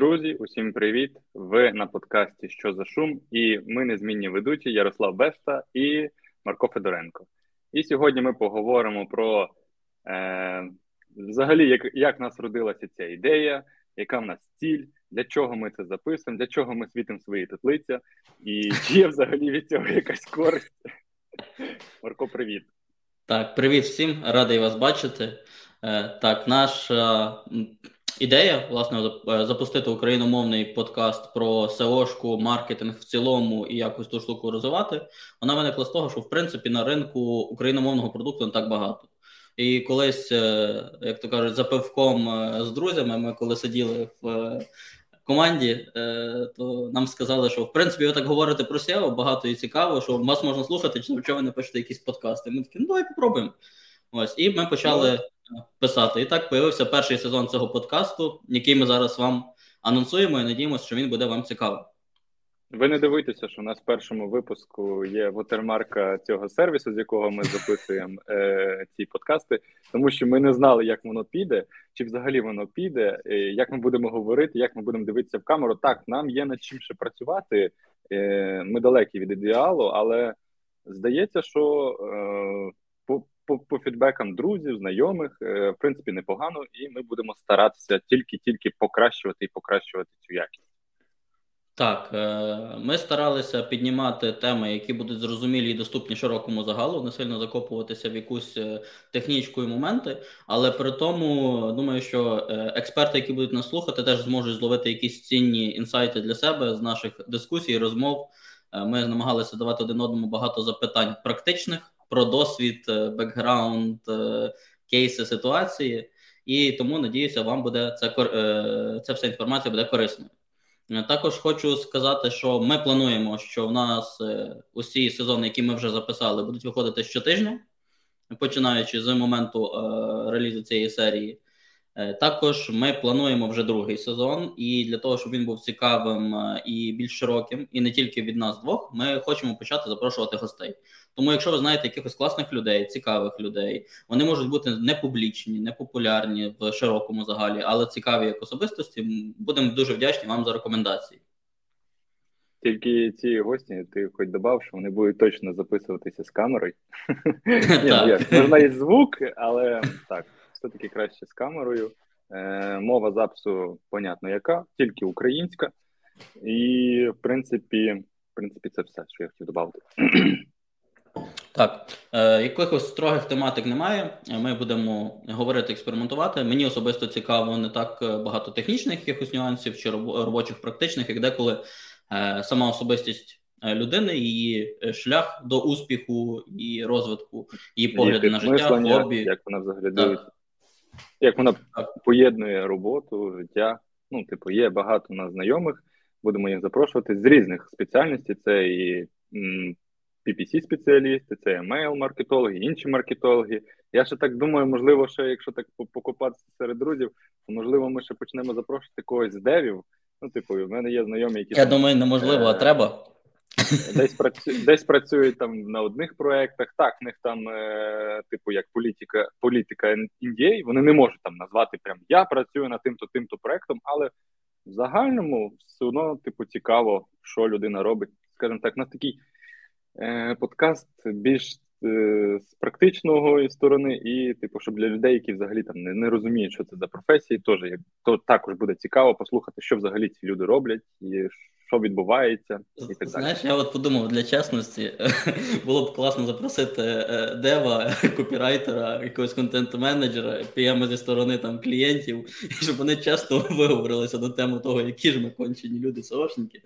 Друзі, усім привіт! Ви на подкасті Що за шум? І ми незмінні ведучі Ярослав Бешта і Марко Федоренко. І сьогодні ми поговоримо про е, взагалі, як як нас родилася ця ідея, яка в нас ціль, для чого ми це записуємо, для чого ми світимо свої теплиця, і чи є взагалі від цього якась користь. Марко, привіт. Так, привіт всім, радий вас бачити. Е, так, наша ідея власне е, запустити україномовний подкаст про SEO-шку, маркетинг в цілому і якось ту штуку розвивати. Вона виникла з того, що в принципі на ринку україномовного продукту не так багато. І колись, е, як то кажуть, за пивком з друзями, ми коли сиділи в команді, то нам сказали, що в принципі ви так говорите про SEO, багато і цікаво, що вас можна слухати, чи ви не пишете якісь подкасти. Ми такі, ну давай попробуємо. Ось, і ми почали писати. І так появився перший сезон цього подкасту, який ми зараз вам анонсуємо і надіємося, що він буде вам цікавим. Ви не дивуйтеся, що у нас в першому випуску є вотермарка цього сервісу, з якого ми записуємо е, ці подкасти, тому що ми не знали, як воно піде, чи взагалі воно піде, е, як ми будемо говорити, як ми будемо дивитися в камеру. Так, нам є над чим ще працювати. Е, Ми далекі від ідеалу, але здається, що е, по, по фідбекам друзів, знайомих, е, в принципі, непогано, і ми будемо старатися тільки-тільки покращувати і покращувати цю якість. Так, е, ми старалися піднімати теми, які будуть зрозумілі і доступні широкому загалу, не сильно закопуватися в якусь е, технічку і моменти. Але при тому думаю, що експерти, які будуть нас слухати, теж зможуть зловити якісь цінні інсайти для себе з наших дискусій, розмов. Ми намагалися давати один одному багато запитань практичних про досвід, е, бекграунд, е, кейси ситуації, і тому надіюся, вам буде це е, ця вся інформація буде корисною. Також хочу сказати, що ми плануємо, що в нас усі сезони, які ми вже записали, будуть виходити щотижня, починаючи з моменту релізу цієї серії. Е, також ми плануємо вже другий сезон, і для того, щоб він був цікавим е, і більш широким, і не тільки від нас двох, ми хочемо почати запрошувати гостей. Тому, якщо ви знаєте якихось класних людей, цікавих людей, вони можуть бути не публічні, не популярні в широкому загалі, але цікаві як особистості. Будемо дуже вдячні вам за рекомендації. Тільки ці гості, ти хоч додав, що вони будуть точно записуватися з камерою. Можна і звук, але так все-таки краще з камерою. Е, Мова запису, понятно, яка, тільки українська. І, в принципі, в принципі, це все, що я хотів додати. Так, е, якихось строгих тематик немає. Ми будемо говорити, експериментувати. Мені особисто цікаво не так багато технічних якихось нюансів чи робочих практичних, як деколи е, сама особистість е, людини, її шлях до успіху і розвитку, її погляди на життя, хобі. Як вона взагалі дивиться як вона поєднує роботу, життя. Ну, типу, є багато у нас знайомих, будемо їх запрошувати з різних спеціальностей. Це і PPC-спеціалісти, це емейл-маркетологи, інші маркетологи. Я ще так думаю, можливо, ще якщо так покопатися серед друзів, то можливо, ми ще почнемо запрошувати когось з девів. Ну, типу, в мене є знайомі, які я думаю, неможливо, а е, треба. Десь працю, десь працюють там на одних проєктах. Так, в них там, е, типу, як політика, політика NDA, вони не можуть там назвати прям я працюю над тим-то тим-то проєктом, але в загальному все одно, типу, цікаво, що людина робить. Скажімо так, на такий е, подкаст більш е, з практичного сторони, і, типу, щоб для людей, які взагалі там не, не розуміють, що це за професії, теж як то також буде цікаво послухати, що взагалі ці люди роблять і що відбувається, і так Знаєш, я от подумав для чесності, було б класно запросити е, дева, копірайтера, якогось контент-менеджера, піями зі сторони там клієнтів, щоб вони часто виговорилися на тему того, які ж ми кончені люди сошники,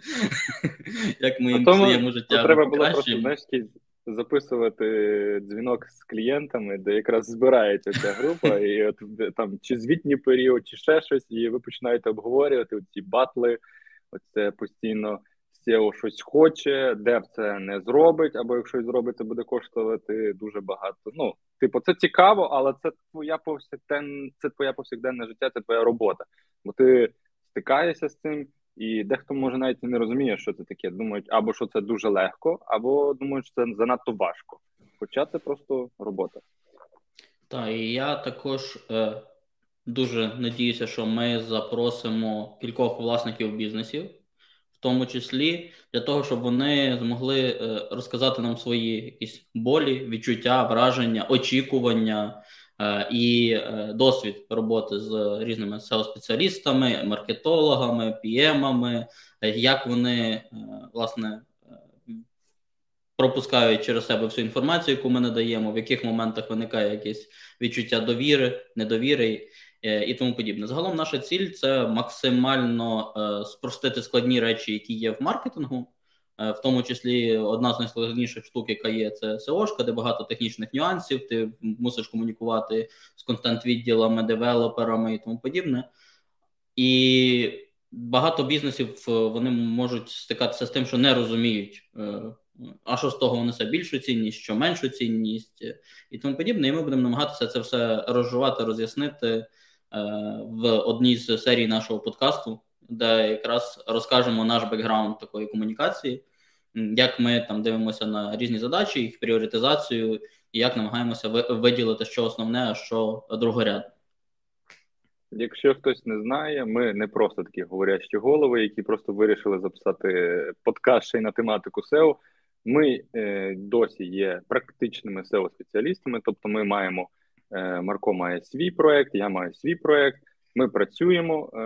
як ми їм своєму життя. Треба було просто знаєш, записувати дзвінок з клієнтами, де якраз збирається ця група, і от там чи звітній період, чи ще щось, і ви починаєте обговорювати ці батли. Оце постійно SEO щось хоче, дев це не зробить, або якщо зробить, це буде коштувати дуже багато. Ну, типу, це цікаво, але це твоя повсякден, це твоя повсякденне життя, це твоя робота. Бо ти стикаєшся з цим, і дехто може навіть не розуміє, що це таке. Думають, або що це дуже легко, або думають, що це занадто важко. Хоча це просто робота. Так, і я також. Е... дуже надіюся, що ми запросимо кількох власників бізнесів, в тому числі для того, щоб вони змогли е, розказати нам свої якісь болі, відчуття, враження, очікування. Е, і е, досвід роботи з різними SEO-спеціалістами, маркетологами, піємами, як вони власне пропускають через себе всю інформацію, яку ми надаємо, в яких моментах виникає якесь відчуття довіри, недовіри і тому подібне. Загалом, наша ціль це максимально е, спростити складні речі, які є в маркетингу. Е, в тому числі одна з найскладніших штук, яка є, це SEO, де багато технічних нюансів. Ти мусиш комунікувати з контент-відділами, девелоперами і тому подібне. І багато бізнесів вони можуть стикатися з тим, що не розуміють а що з того несе більшу цінність, що меншу цінність е, і тому подібне. І ми будемо намагатися це все розжувати, роз'яснити е, в одній з серій нашого подкасту, де якраз розкажемо наш бекграунд такої комунікації, як ми там дивимося на різні задачі, їх пріоритизацію, і як намагаємося виділити, що основне, а що другорядне. Якщо хтось не знає, ми не просто такі говорящі голови, які просто вирішили записати подкаст ще й на тематику SEO. Ми е, досі є практичними seo спеціалістами тобто ми маємо е, Марко має свій проект, я маю свій проект. Ми працюємо е,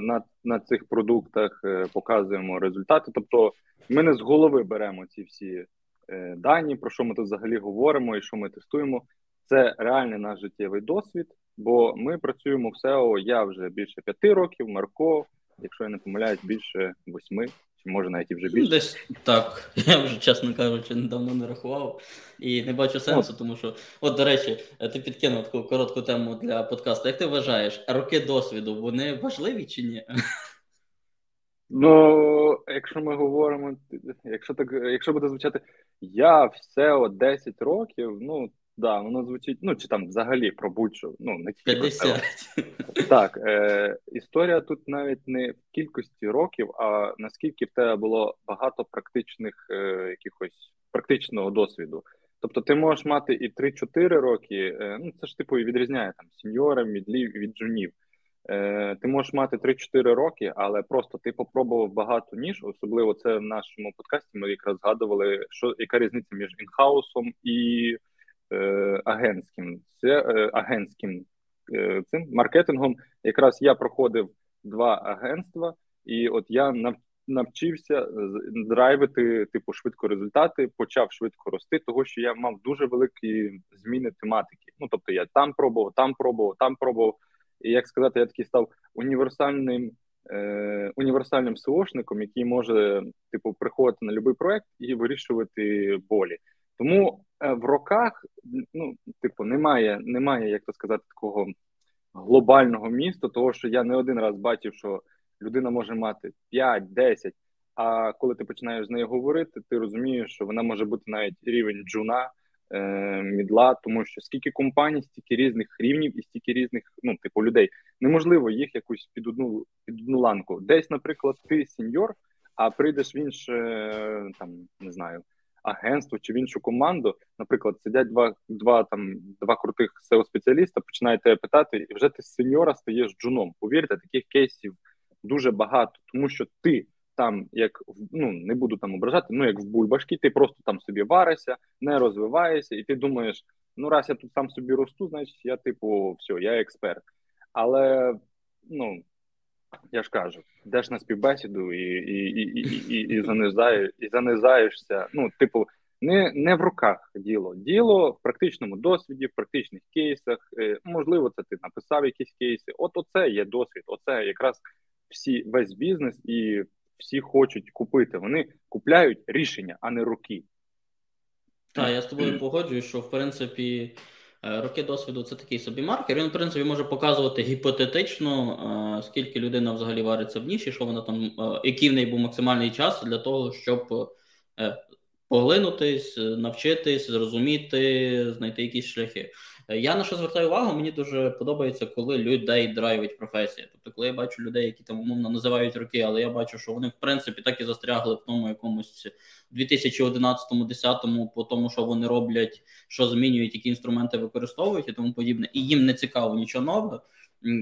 на на цих продуктах, е, показуємо результати. Тобто, ми не з голови беремо ці всі е, дані, про що ми тут взагалі говоримо і що ми тестуємо. Це реальний наш життєвий досвід, бо ми працюємо в SEO, Я вже більше п'яти років, Марко, якщо я не помиляюсь, більше восьми може навіть і вже більше. Десь так. Я вже, чесно кажучи, недавно не рахував і не бачу сенсу, от. тому що, от, до речі, ти підкинув таку коротку тему для подкасту. Як ти вважаєш, роки досвіду вони важливі чи ні? Ну, якщо ми говоримо, якщо так, якщо буде звучати, я все от 10 років, ну Да, воно звучить, ну чи там взагалі про будь-що, ну не тільки 50. Так, е, історія тут навіть не в кількості років, а наскільки в тебе було багато практичних е, якихось практичного досвіду. Тобто ти можеш мати і 3-4 роки, е, ну це ж типу і відрізняє там сеньора, мідлів від джунів. Е, Ти можеш мати 3-4 роки, але просто ти попробував багато ніж, особливо це в нашому подкасті. Ми якраз згадували, що яка різниця між інхаусом і агентським це е, агентським е, цим маркетингом. Якраз я проходив два агентства, і от я навчився драйвити типу швидко результати, почав швидко рости, того що я мав дуже великі зміни тематики. Ну тобто я там пробував, там пробував, там пробував. І як сказати, я такий став універсальним. Е, універсальним СОшником, який може типу приходити на будь-який проект і вирішувати болі. Тому е, в роках, ну, типу, немає, немає, як то сказати, такого глобального міста, того що я не один раз бачив, що людина може мати 5-10, а коли ти починаєш з нею говорити, ти розумієш, що вона може бути навіть рівень джуна, е, мідла, тому що скільки компаній, стільки різних рівнів і стільки різних, ну, типу, людей. Неможливо їх якусь під одну під одну ланку. Десь, наприклад, ти сеньор, а прийдеш в інше, там не знаю агентство чи в іншу команду, наприклад, сидять два два там два крутих seo спеціаліста починають тебе питати, і вже ти з сеньора стаєш джуном. Повірте, таких кейсів дуже багато, тому що ти там, як ну не буду там ображати, ну як в бульбашки, ти просто там собі варишся, не розвиваєшся, і ти думаєш, ну раз я тут сам собі росту, значить я типу все, я експерт. Але ну я ж кажу, йдеш на співбесіду і і, і, і, і, занижаєш, і занижаєшся. Ну, типу, не не в руках діло. Діло в практичному досвіді, в практичних кейсах. Е, можливо, це ти написав якісь кейси. От оце є досвід. Оце якраз всі весь бізнес і всі хочуть купити. Вони купляють рішення, а не руки. Так, я з тобою погоджуюсь, що в принципі. Е, роки досвіду це такий собі маркер. Він, в принципі, може показувати гіпотетично, е, скільки людина взагалі вариться в ніші, що вона там, е, який в неї був максимальний час для того, щоб поглинутись, навчитись, зрозуміти, знайти якісь шляхи. Я на що звертаю увагу, мені дуже подобається, коли людей драйвить професія. Тобто, коли я бачу людей, які там умовно називають роки, але я бачу, що вони в принципі так і застрягли в тому якомусь 2011-10 по тому, що вони роблять, що змінюють, які інструменти використовують і тому подібне, і їм не цікаво нічого нове.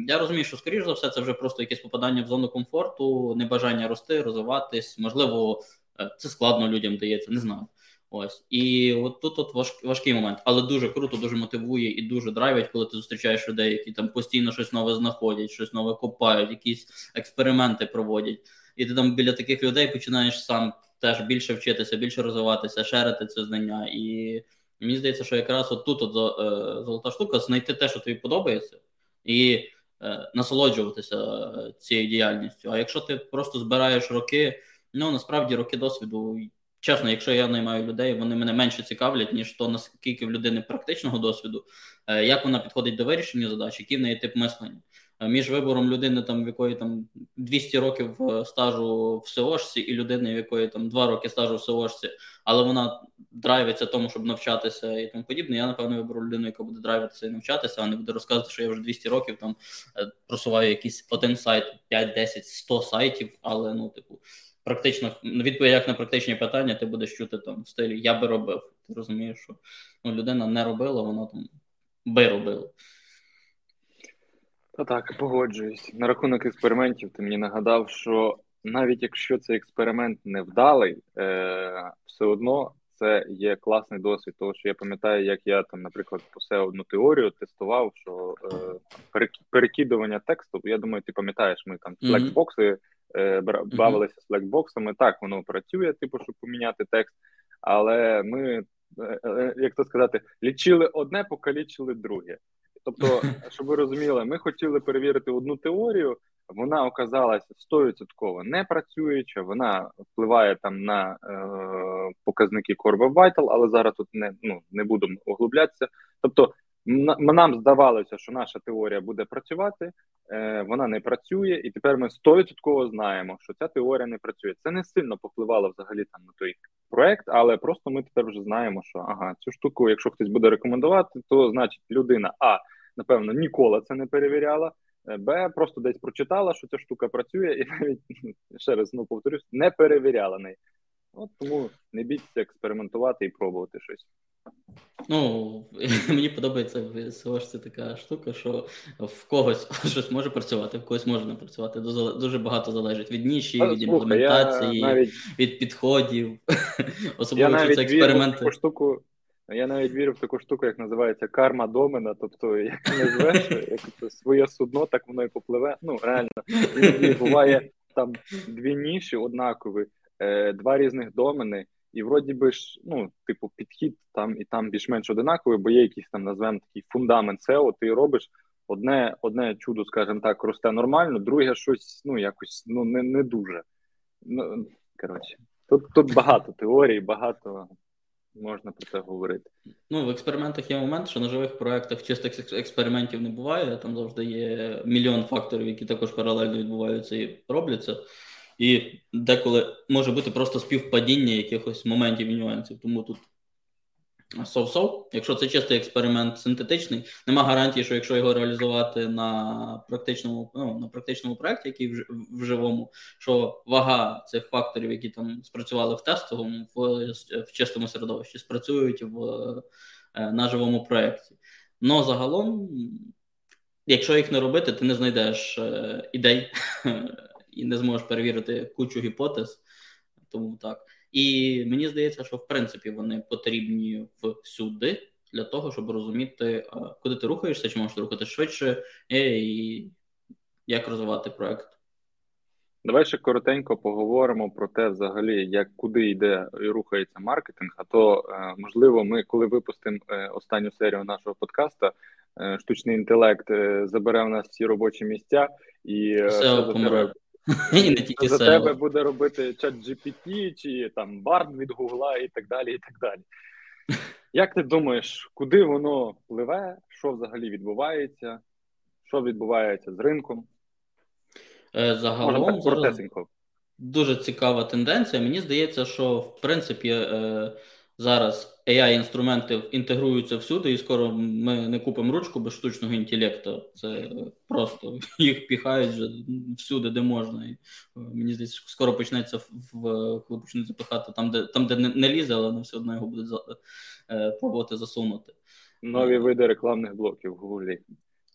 Я розумію, що скоріш за все це вже просто якесь попадання в зону комфорту, небажання рости, розвиватись. Можливо, е, це складно людям дається, не знаю. Ось і от тут от важ, важкий момент, але дуже круто, дуже мотивує і дуже драйвить, коли ти зустрічаєш людей, які там постійно щось нове знаходять, щось нове копають, якісь експерименти проводять. І ти там біля таких людей починаєш сам теж більше вчитися, більше розвиватися, шерити це знання. І мені здається, що якраз от тут от е, золота штука знайти те, що тобі подобається, і е, насолоджуватися цією діяльністю. А якщо ти просто збираєш роки, ну насправді роки досвіду. Чесно, якщо я наймаю людей, вони мене менше цікавлять, ніж то наскільки в людини практичного досвіду, е, як вона підходить до вирішення задач, який в неї тип мислення. Е, між вибором людини, там в якої там 200 років е, стажу в СОшці, і людини, в якої там 2 роки стажу в СОшці, але вона драйвиться тому, щоб навчатися і тому подібне. Я напевно виберу людину, яка буде драйвитися і навчатися, а не буде розказувати, що я вже 200 років там просуваю якийсь один сайт, 5, 10, 100 сайтів, але ну, типу практично відповідях на практичні питання, ти будеш чути там в стилі Я би робив. Ти розумієш, що ну, людина не робила, вона там би робила. Та так, погоджуюсь. На рахунок експериментів ти мені нагадав, що навіть якщо цей експеримент невдалий, е, все одно це є класний досвід. Тому що я пам'ятаю, як я там, наприклад, посе одну теорію тестував, що е, перекидування тексту. Я думаю, ти пам'ятаєш, ми там флексбокси бавилися з флекбоксами. Так, воно працює, типу, щоб поміняти текст, але ми, е, е, як то сказати, лічили одне, покалічили друге. Тобто, щоб ви розуміли, ми хотіли перевірити одну теорію, вона оказалася 100% не працююча, вона впливає там на е, показники Core Vital, але зараз тут не ну, не будемо углублятися. Тобто, нам здавалося, що наша теорія буде працювати, е, вона не працює, і тепер ми 100% знаємо, що ця теорія не працює. Це не сильно попливало взагалі там на той проект, але просто ми тепер вже знаємо, що ага, цю штуку, якщо хтось буде рекомендувати, то значить людина а напевно ніколи це не перевіряла. Е, Б просто десь прочитала, що ця штука працює, і навіть ще раз ну повторюсь, не перевіряла неї. От тому не бійтеся експериментувати і пробувати щось. Ну, мені подобається в СО це така штука, що в когось щось може працювати, в когось може не працювати. Дуже багато залежить від ніші, від імплементації, навіть... від підходів. Особливо я навіть це експерименти. Таку штуку, я навіть вірю в таку штуку, як називається карма домена. Тобто, як не звеш, як це своє судно, так воно і попливе. Ну, реально, іноді буває там дві ніші однакові, е, два різних домени. І вроді би ж, ну, типу, підхід там і там більш-менш одинаковий, бо є якийсь там назвемо такий фундамент SEO, ти робиш одне одне чудо, скажімо так, росте нормально, друге щось ну, якось ну, не не дуже. Ну, коротше, Тут тут багато теорій, багато можна про це говорити. Ну, в експериментах є момент, що на живих проєктах чистих експериментів не буває. Там завжди є мільйон факторів, які також паралельно відбуваються і робляться. І деколи може бути просто співпадіння якихось моментів і нюансів. Тому тут сов-сов, якщо це чистий експеримент синтетичний, нема гарантії, що якщо його реалізувати на практичному ну, на практичному проєкті, який в, в живому, що вага цих факторів, які там спрацювали в тестовому, в, в чистому середовищі, спрацюють в, е, на живому проєкті. Но загалом, якщо їх не робити, ти не знайдеш е, ідей і не зможеш перевірити кучу гіпотез. Тому так. І мені здається, що в принципі вони потрібні всюди для того, щоб розуміти, куди ти рухаєшся, чи можеш рухати швидше, і як розвивати проект. Давай ще коротенько поговоримо про те, взагалі, як куди йде і рухається маркетинг. А то е, можливо, ми, коли випустимо е, останню серію нашого подкаста, е, штучний інтелект забере в нас всі робочі місця і все тебе і не тільки За тебе буде робити чат GPT чи там Бард від Гугла і так далі. і так далі. Як ти думаєш, куди воно пливе, що взагалі відбувається, що відбувається з ринком? Е, загалом зараз дуже цікава тенденція. Мені здається, що в принципі е, зараз AI-інструменти інтегруються всюди, і скоро ми не купимо ручку без штучного інтелекту. Це просто їх піхають вже всюди, де можна. І е, Мені здається, скоро почнеться в коли почнуть запихати там, де там, де не, не лізе, але не все одно його будуть за, е, пробувати засунути. Нові види рекламних блоків в Гуглі.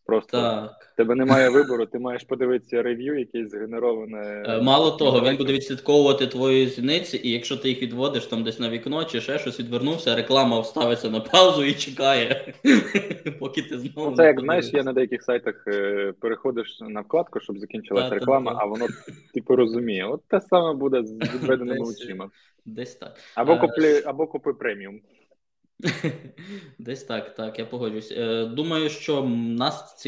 Просто так. тебе немає вибору, ти маєш подивитися рев'ю, якесь згенероване. Е, мало того, він буде відслідковувати твої зіниці, і якщо ти їх відводиш там десь на вікно чи ще щось відвернувся, реклама вставиться на паузу і чекає, поки ти знову. Ну, це як знаєш, я на деяких сайтах е, переходиш на вкладку, щоб закінчилася реклама, а воно типу розуміє. От те саме буде з відведеними очима. Десь так. Або або купи преміум. Десь так, так, я погоджуюсь. Е, думаю, що нас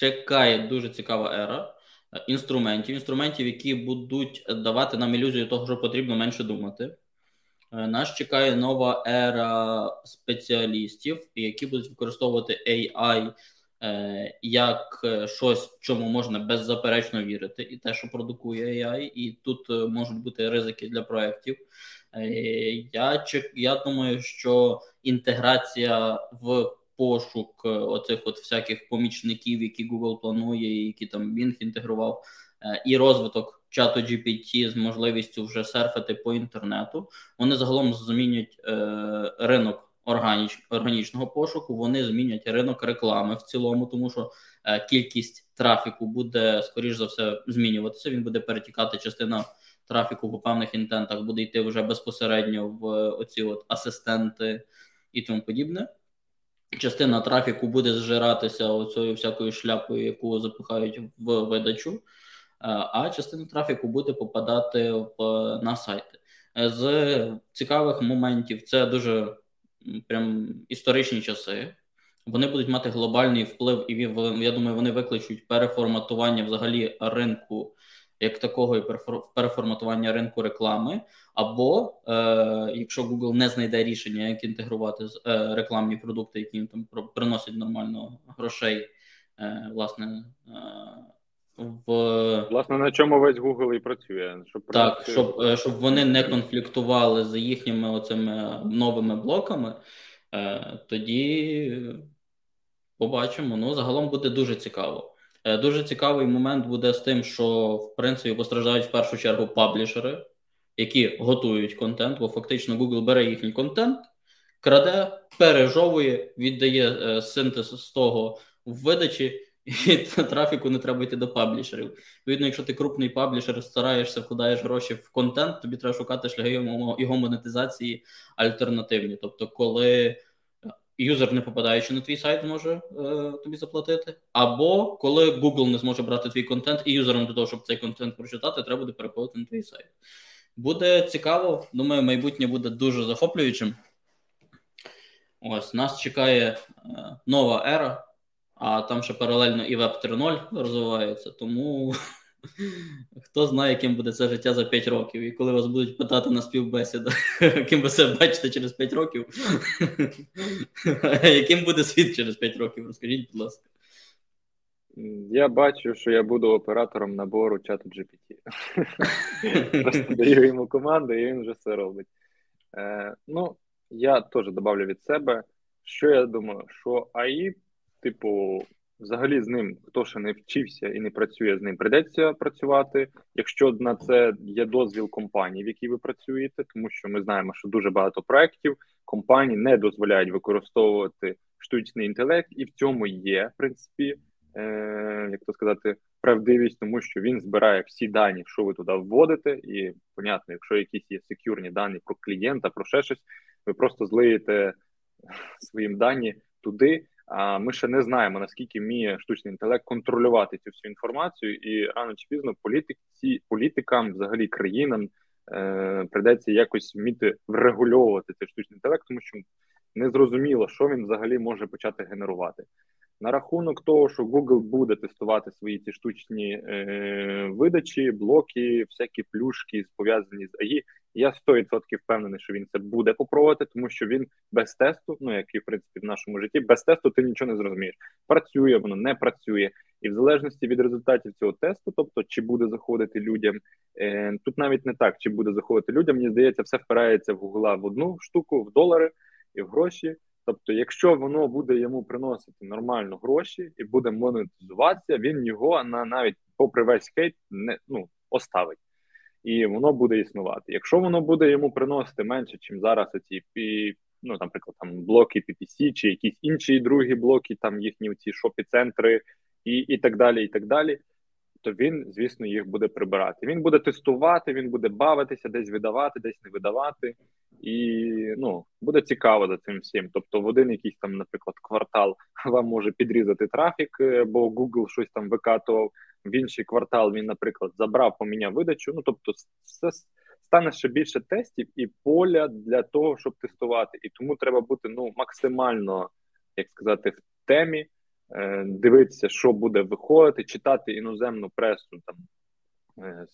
чекає дуже цікава ера е, інструментів, інструментів, які будуть давати нам ілюзію того, що потрібно менше думати. Е, нас чекає нова ера спеціалістів, які будуть використовувати AI як щось, чому можна беззаперечно вірити, і те, що продукує AI, і тут можуть бути ризики для проєктів. Я я думаю, що інтеграція в пошук е, оцих от всяких помічників, які Google планує, які там він інтегрував, е, і розвиток чату GPT з можливістю вже серфити по інтернету, вони загалом змінять е, ринок органіч, органічного пошуку. Вони змінять ринок реклами в цілому, тому що е, кількість трафіку буде скоріш за все змінюватися. Він буде перетікати частина трафіку по певних інтентах буде йти вже безпосередньо в оці от асистенти і тому подібне. Частина трафіку буде зжиратися оцею всякою шляпою, яку запихають в видачу, е, а частина трафіку буде попадати в, на сайти. З цікавих моментів це дуже прям історичні часи. Вони будуть мати глобальний вплив, і я думаю, вони викличуть переформатування взагалі ринку як такого і переформатування ринку реклами, або е, якщо Google не знайде рішення, як інтегрувати е, рекламні продукти, які їм там приносять нормально грошей, е, власне. Е, в... Власне, на чому весь Google і працює, щоб так, щоб е, щоб вони не конфліктували з їхніми оцими новими блоками, е, тоді побачимо. Ну загалом буде дуже цікаво. Е, дуже цікавий момент буде з тим, що в принципі постраждають в першу чергу паблішери, які готують контент, бо фактично Google бере їхній контент, краде, пережовує, віддає е, синтез з того в видачі, і трафіку не треба йти до паблішерів. Відповідно, якщо ти крупний паблішер, стараєшся, вкладаєш гроші в контент, тобі треба шукати шляхи його монетизації альтернативні. Тобто, коли юзер, не попадаючи на твій сайт, може е, тобі заплатити. Або коли Google не зможе брати твій контент, і юзерам для того, щоб цей контент прочитати, треба буде переходити на твій сайт. Буде цікаво. Думаю, майбутнє буде дуже захоплюючим. Ось нас чекає е, нова ера, а там ще паралельно і Web 3.0 розвивається, тому. Хто знає, яким буде це життя за 5 років, і коли вас будуть питати на співбесіду, ким ви себе бачите через 5 років, яким буде світ через 5 років, розкажіть, будь ласка. Я бачу, що я буду оператором набору чату GPT. Просто даю йому команду, і він вже все робить. Е, Ну, я теж додавлю від себе, що я думаю, що АІ, типу, Взагалі з ним, хто ще не вчився і не працює з ним, придеться працювати. Якщо на це є дозвіл компанії, в якій ви працюєте, тому що ми знаємо, що дуже багато проєктів компанії не дозволяють використовувати штучний інтелект, і в цьому є в принципі, е, як то сказати, правдивість, тому що він збирає всі дані, що ви туди вводите, і понятно, якщо якісь є секюрні дані про клієнта, про ще щось, ви просто злиєте своїм дані туди. Ми ще не знаємо наскільки вміє штучний інтелект контролювати цю всю інформацію, і рано чи пізно політиці, політикам, взагалі країнам е, придеться якось вміти врегульовувати цей штучний інтелект, тому що не зрозуміло, що він взагалі може почати генерувати. На рахунок того, що Google буде тестувати свої ці штучні е, видачі, блоки, всякі плюшки пов'язані з АІ, я 100% впевнений, що він це буде попробувати, тому що він без тесту, ну як і в принципі в нашому житті, без тесту ти нічого не зрозумієш. Працює воно, не працює, і в залежності від результатів цього тесту, тобто чи буде заходити людям, е, тут навіть не так, чи буде заходити людям. Мені здається, все впирається в Гугла в одну штуку, в долари і в гроші. Тобто, якщо воно буде йому приносити нормально гроші і буде монетизуватися, він його на навіть попри весь хейт не ну оставить і воно буде існувати. Якщо воно буде йому приносити менше, ніж зараз ці ну, наприклад, там блоки PPC чи якісь інші другі блоки, там їхні ці шопі-центри і, і так далі, і так далі. То він, звісно, їх буде прибирати. Він буде тестувати, він буде бавитися, десь видавати, десь не видавати, і ну буде цікаво за цим всім. Тобто, в один якийсь там, наприклад, квартал вам може підрізати трафік, е, бо Google щось там викатував. В інший квартал він, наприклад, забрав, поміняв видачу. Ну тобто, все стане ще більше тестів і поля для того, щоб тестувати. І тому треба бути ну максимально, як сказати, в темі, дивитися, що буде виходити, читати іноземну пресу, там е,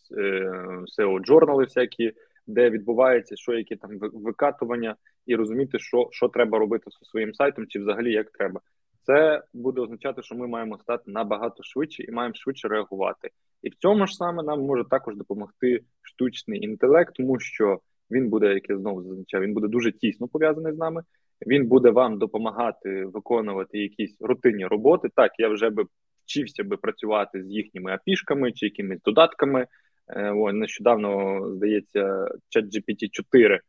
SEO джорнали всякі, де відбувається, що які там викатування, і розуміти, що, що треба робити зі своїм сайтом, чи взагалі як треба. Це буде означати, що ми маємо стати набагато швидше і маємо швидше реагувати. І в цьому ж саме нам може також допомогти штучний інтелект, тому що він буде, як я знову зазначав, він буде дуже тісно пов'язаний з нами. Він буде вам допомагати виконувати якісь рутинні роботи. Так, я вже би вчився би працювати з їхніми апішками чи якимись додатками. Е, о, нещодавно здається, ChatGPT 4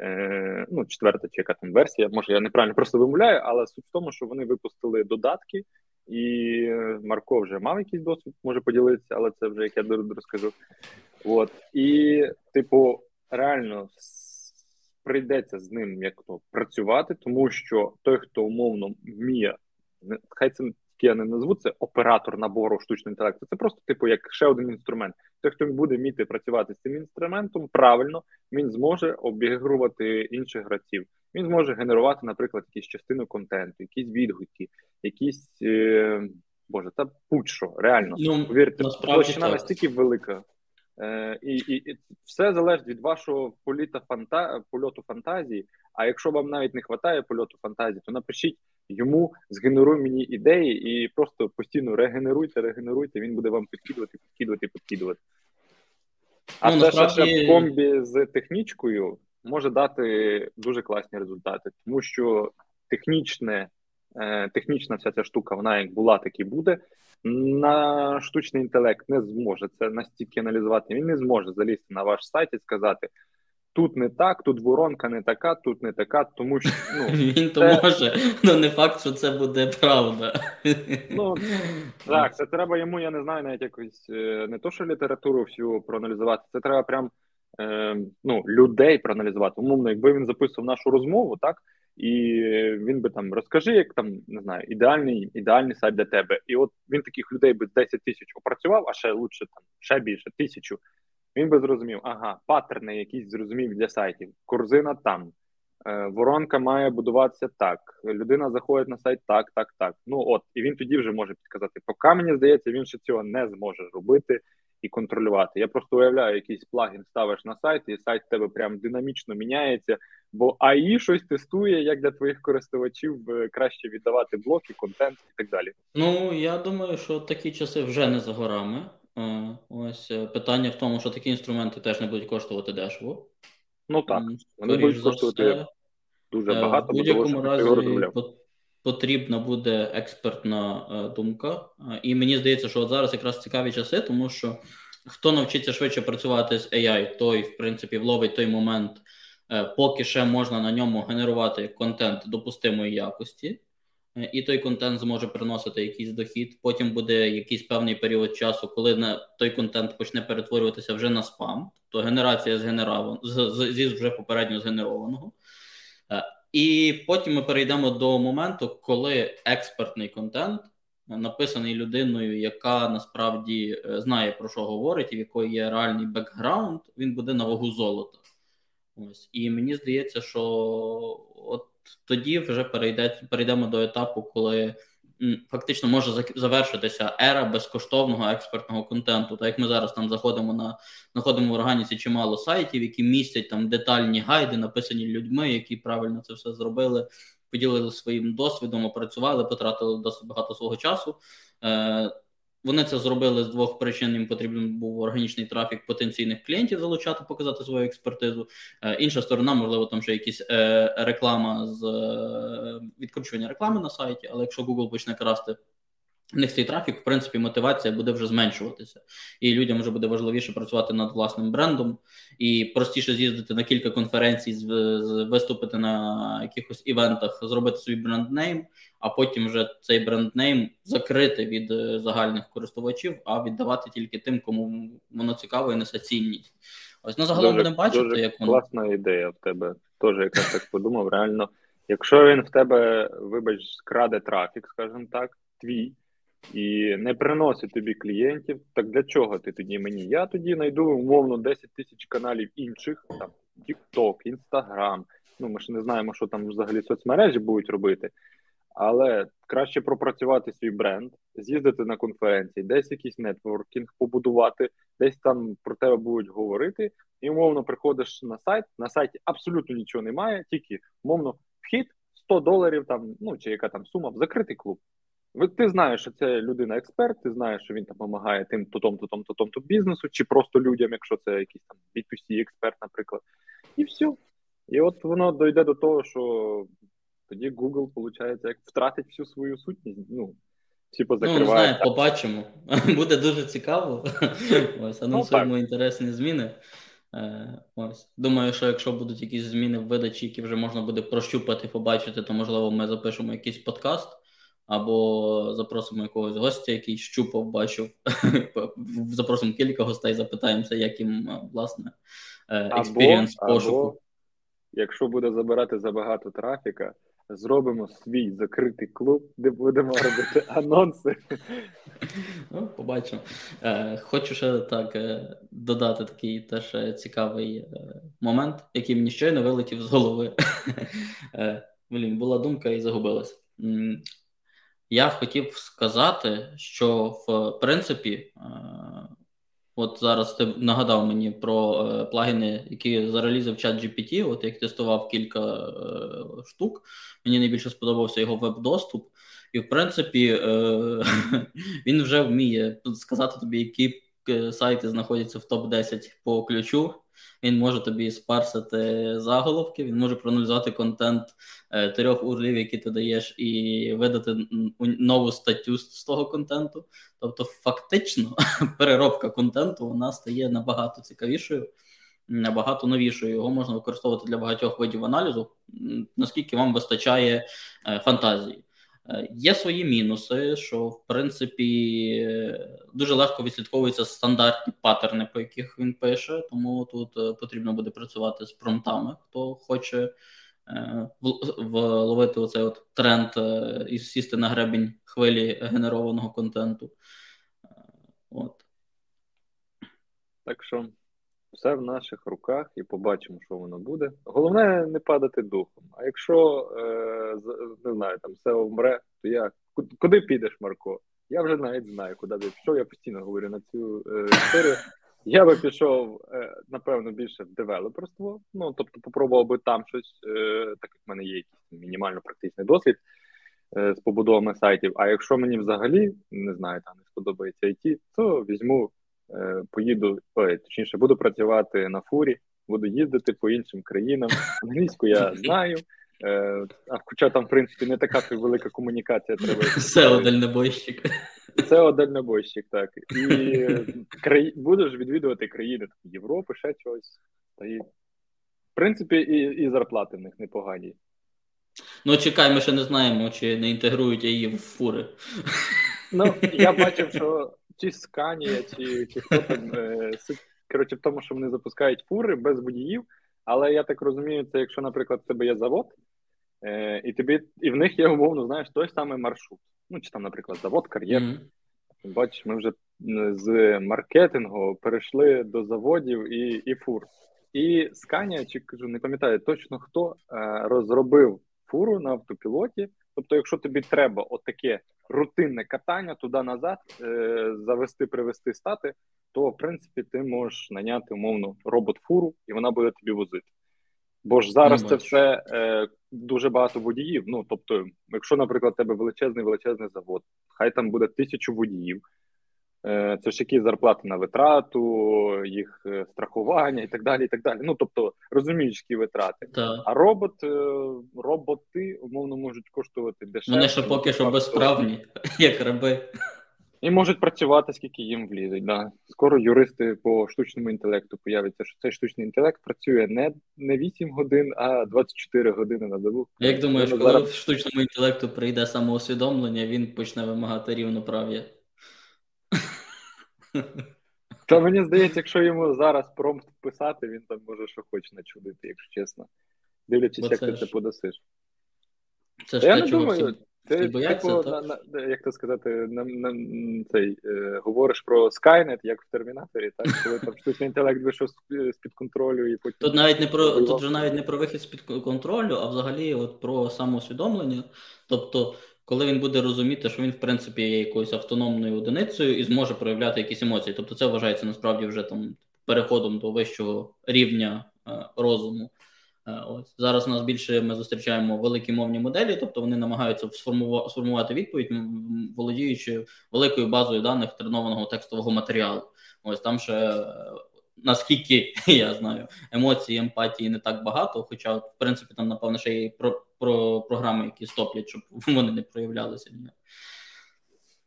Е, ну, четверта чи яка там версія, може я неправильно просто вимовляю, але суть в тому, що вони випустили додатки, і Марко вже мав якийсь досвід, може поділитися, але це вже як я розкажу. От і, типу, реально прийдеться з ним як то працювати, тому що той, хто умовно вміє, хай це я не назву це оператор набору штучного інтелекту. Це просто типу як ще один інструмент. Той, хто буде вміти працювати з цим інструментом, правильно він зможе обігрувати інших гравців. Він зможе генерувати, наприклад, якісь частину контенту, якісь відгуки, якісь е... боже, та будь-що реально ну, повірте, площина настільки велика. Е, і, і і, все залежить від вашого політа фанта польоту фантазії. А якщо вам навіть не вистачає польоту фантазії, то напишіть йому згенеруй мені ідеї і просто постійно регенеруйте, регенеруйте. Він буде вам підкидувати, підкидувати, підкидувати. А ну, це насправді... ще в комбі з технічкою може дати дуже класні результати, тому що технічне, е, технічна вся ця штука, вона як була, так і буде. На штучний інтелект не зможе це настільки аналізувати. Він не зможе залізти на ваш сайт і сказати: тут не так, тут воронка не така, тут не така, тому що ну, він то може, але не факт, що це буде правда. Ну так, це треба йому, я не знаю, навіть якось е, не то, що літературу всю проаналізувати, це треба прям е, ну, людей проаналізувати. Умовно, якби він записував нашу розмову, так. І він би там розкажи, як там не знаю, ідеальний ідеальний сайт для тебе. І от він таких людей би 10 тисяч опрацював, а ще лучше там ще більше тисячу. Він би зрозумів, ага, паттерни якісь зрозумів для сайтів. Корзина там, е, воронка має будуватися так. Людина заходить на сайт так, так, так. Ну от, і він тоді вже може підказати. Поки мені здається, він ще цього не зможе робити і контролювати. Я просто уявляю, якийсь плагін ставиш на сайт, і сайт тебе прям динамічно міняється, бо АІ щось тестує, як для твоїх користувачів е, краще віддавати блоки, контент і так далі. Ну я думаю, що такі часи вже не за горами. Е, ось е, питання в тому, що такі інструменти теж не будуть коштувати дешево. Ну так, вони будуть коштувати все, дуже багато, в будь-якому разі потрібна буде експертна думка. І мені здається, що от зараз якраз цікаві часи, тому що хто навчиться швидше працювати з AI, той, в принципі, вловить той момент, поки ще можна на ньому генерувати контент допустимої якості. Е, і той контент зможе приносити якийсь дохід. Потім буде якийсь певний період часу, коли на той контент почне перетворюватися вже на спам, то генерація згенерована з, зі вже попередньо згенерованого. Е, і потім ми перейдемо до моменту, коли експертний контент е, написаний людиною, яка насправді знає про що говорить, і в якої є реальний бекграунд, він буде на вагу золота. Ось і мені здається, що от тоді вже перейде, перейдемо до етапу, коли фактично може завершитися ера безкоштовного експертного контенту. Так як ми зараз там заходимо на знаходимо в органіці чимало сайтів, які містять там детальні гайди, написані людьми, які правильно це все зробили, поділили своїм досвідом, опрацювали, потратили досить багато свого часу. Е, вони це зробили з двох причин. Їм потрібен був органічний трафік потенційних клієнтів залучати, показати свою експертизу. Е, інша сторона, можливо, там ще якісь е, реклама з е, відкручування реклами на сайті. Але якщо Google почне красти в них цей трафік, в принципі, мотивація буде вже зменшуватися, і людям вже буде важливіше працювати над власним брендом і простіше з'їздити на кілька конференцій, виступити на якихось івентах, зробити свій бренднейм, а потім вже цей бренднейм закрити від е, загальних користувачів, а віддавати тільки тим, кому воно цікаво і несе цінність. Ось на ну, загалом будемо бачити, дуже як воно класна ідея в тебе. Теж якраз так подумав. Реально, якщо він в тебе, вибач, скраде трафік, скажімо так, твій і не приносить тобі клієнтів, так для чого ти тоді мені? Я тоді знайду умовно 10 тисяч каналів інших, там TikTok, Instagram, Ну ми ж не знаємо, що там взагалі соцмережі будуть робити. Але краще пропрацювати свій бренд, з'їздити на конференції, десь якийсь нетворкінг побудувати, десь там про тебе будуть говорити, і умовно приходиш на сайт. На сайті абсолютно нічого немає, тільки умовно вхід 100 доларів, там ну чи яка там сума в закритий клуб. Ти знаєш, що це людина-експерт, ти знаєш, що він там допомагає тим то том, то то то бізнесу, чи просто людям, якщо це якийсь там B2C експерт, наприклад, і все. І от воно дойде до того, що тоді Google, виходить, як втратить всю свою сутність. Ну, всі позакривають. Ну, не знаю, побачимо. Буде дуже цікаво. Ось, анонсуємо ну, інтересні зміни. Е, ось. Думаю, що якщо будуть якісь зміни в видачі, які вже можна буде прощупати, побачити, то можливо ми запишемо якийсь подкаст. Або запросимо якогось гостя, який щупав, бачив. Запросимо кілька гостей, запитаємося, як їм власне experience пошуку. Або, якщо буде забирати забагато трафіка, зробимо свій закритий клуб, де будемо робити анонси. Ну, Побачимо. Е, Хочу ще так е, додати такий теж е, цікавий е, момент, який мені щойно вилетів з голови. Е, Блін, була думка і загубилася. Я хотів сказати, що в принципі. Е, От зараз ти нагадав мені про е, плагіни, які зарелізив чат GPT, от як тестував кілька е, штук. Мені найбільше сподобався його веб-доступ, і в принципі він вже вміє сказати тобі, які сайти знаходяться в топ-10 по ключу. Він може тобі спарсити заголовки, він може проаналізувати контент е, трьох урлів, які ти даєш, і видати нову статтю з, того контенту. Тобто, фактично, переробка контенту вона стає набагато цікавішою, набагато новішою. Його можна використовувати для багатьох видів аналізу, наскільки вам вистачає е, фантазії. Е, є свої мінуси, що в принципі дуже легко відслідковуються стандартні паттерни, по яких він пише, тому тут е, потрібно буде працювати з промптами, хто хоче е, вловити оцей от тренд і сісти на гребінь хвилі генерованого контенту. От. Так що все в наших руках і побачимо, що воно буде. Головне не падати духом. А якщо е, не знаю, там все вмре, то я куди підеш, Марко? Я вже навіть знаю, куди би пішов. Я постійно говорю на цю е, історію. Я би пішов, е, напевно, більше в девелоперство. Ну тобто, попробував би там щось, так як в мене є якийсь мінімально практичний досвід з побудовами сайтів. А якщо мені взагалі не знаю, там не сподобається IT, то візьму поїду, ой, точніше, буду працювати на фурі, буду їздити по іншим країнам. Англійську я знаю. Е, а хоча там, в принципі, не така велика комунікація треба. Це дальнобойщик. Це дальнобойщик, так. І край... будеш відвідувати країни Європи, ще чогось. Та і, В принципі, і і зарплати в них непогані. Ну, чекай, ми ще не знаємо, чи не інтегрують її в фури. Ну, я бачив, що чи Сканія, чи чи хто там е, коротше, в тому, що вони запускають фури без водіїв. Але я так розумію, це якщо, наприклад, в тебе є завод, е, і тобі, і в них є умовно, знаєш, той самий маршрут. Ну, чи там, наприклад, завод, кар'єр. Mm-hmm. Бачиш, ми вже з маркетингу перейшли до заводів і і фур. І Сканія, чи кажу, не пам'ятаю точно хто е, розробив фуру на автопілоті. Тобто, якщо тобі треба отаке рутинне катання туди-назад, е, завести, привести стати, то в принципі ти можеш наняти умовно робот-фуру, і вона буде тобі возити. Бо ж зараз це все е, дуже багато водіїв. Ну тобто, якщо, наприклад, тебе величезний величезний завод, хай там буде тисячу водіїв. Е, це ж які зарплати на витрату, їх е, страхування і так далі. і так далі. Ну тобто розумієш, які витрати. Так. А робот, е, роботи умовно можуть коштувати дешевше. Вони ще поки що безправні, як раби. І можуть працювати, скільки їм влізуть. Да. Скоро юристи по штучному інтелекту появляться, що цей штучний інтелект працює не не 8 годин, а 24 години на добу. Як думаєш, коли зараз... в штучному інтелекту прийде самоусвідомлення, він почне вимагати рівноправ'я? Та мені здається, якщо йому зараз промпт писати, він там може що хоче начудити, якщо чесно. Дивлячись, Бо як ти ж... це подасиш. Це ж те, чого думаю, всі, ти, всі бояться, типу, на, на, як то сказати, на, на, цей, е, говориш про Skynet, як в Термінаторі, так? Коли там штучний інтелект вийшов з-під контролю і потім. Тут навіть не про тут вже навіть не про вихід з-під контролю, а взагалі от про самоусвідомлення. Тобто коли він буде розуміти, що він, в принципі, є якоюсь автономною одиницею і зможе проявляти якісь емоції. Тобто, це вважається насправді вже там переходом до вищого рівня е, розуму. Е, ось зараз у нас більше ми зустрічаємо великі мовні моделі, тобто вони намагаються сформувати відповідь, володіючи великою базою даних тренованого текстового матеріалу. Ось там ще е, наскільки я знаю, емоції, емпатії не так багато. Хоча, в принципі, там, напевно, ще є про, про програми, які стоплять, щоб вони не проявлялися ніяк.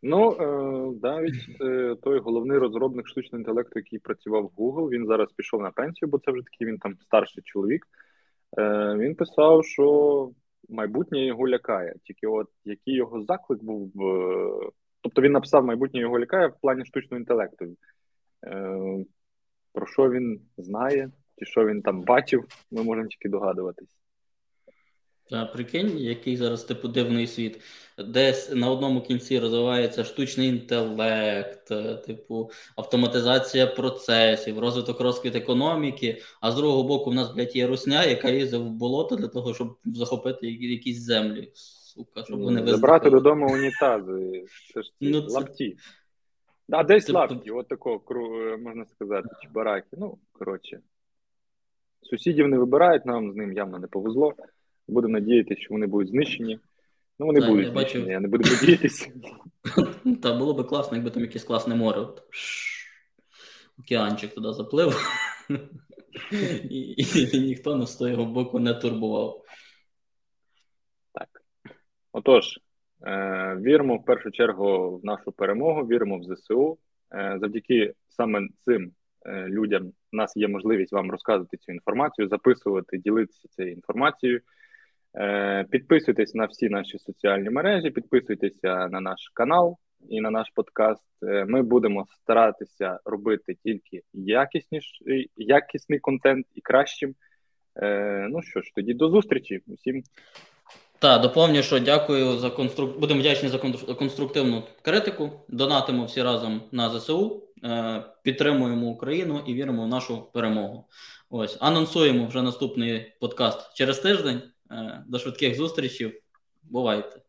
Ну, е, навіть е, той головний розробник штучного інтелекту, який працював в Google, він зараз пішов на пенсію, бо це вже такий він там старший чоловік. Е, Він писав, що майбутнє його лякає. Тільки от який його заклик був. Тобто він написав майбутнє його лякає в плані штучного інтелекту. Про що він знає, чи що він там бачив, ми можемо тільки догадуватись. А прикинь, який зараз типу дивний світ. Десь на одному кінці розвивається штучний інтелект, е, типу автоматизація процесів, розвиток розквіт економіки, а з другого боку, в нас, блядь, є русня, яка їздить в болото для того, щоб захопити якісь землі. Сука, щоб вони Забрати додому унітази. Це ж ці ну, лапті. А десь Тобто... лапті, от такого е, можна сказати, чи бараки. Ну, коротше. Сусідів не вибирають, нам з ним явно не повезло. Будемо надіятися, що вони будуть знищені. Ну, вони так, будуть я знищені, бачу... я не буду надіятися. Та було б класно, якби там якесь класне море. Океанчик туди заплив. І, і, і ніхто нас з того боку не турбував. Так. Отож, віримо в першу чергу в нашу перемогу, віримо в ЗСУ. Е, завдяки саме цим е, людям у нас є можливість вам розказувати цю інформацію, записувати, ділитися цією інформацією. Підписуйтесь на всі наші соціальні мережі, підписуйтеся на наш канал і на наш подкаст. Ми будемо старатися робити тільки якісніший, якісний контент і кращим. Ну що ж, тоді до зустрічі усім. Так, доповню, що дякую за конструк... Будемо вдячні за конструктивну критику. Донатимо всі разом на ЗСУ, е, підтримуємо Україну і віримо в нашу перемогу. Ось анонсуємо вже наступний подкаст через тиждень. Е, до швидких зустрічей. Бувайте.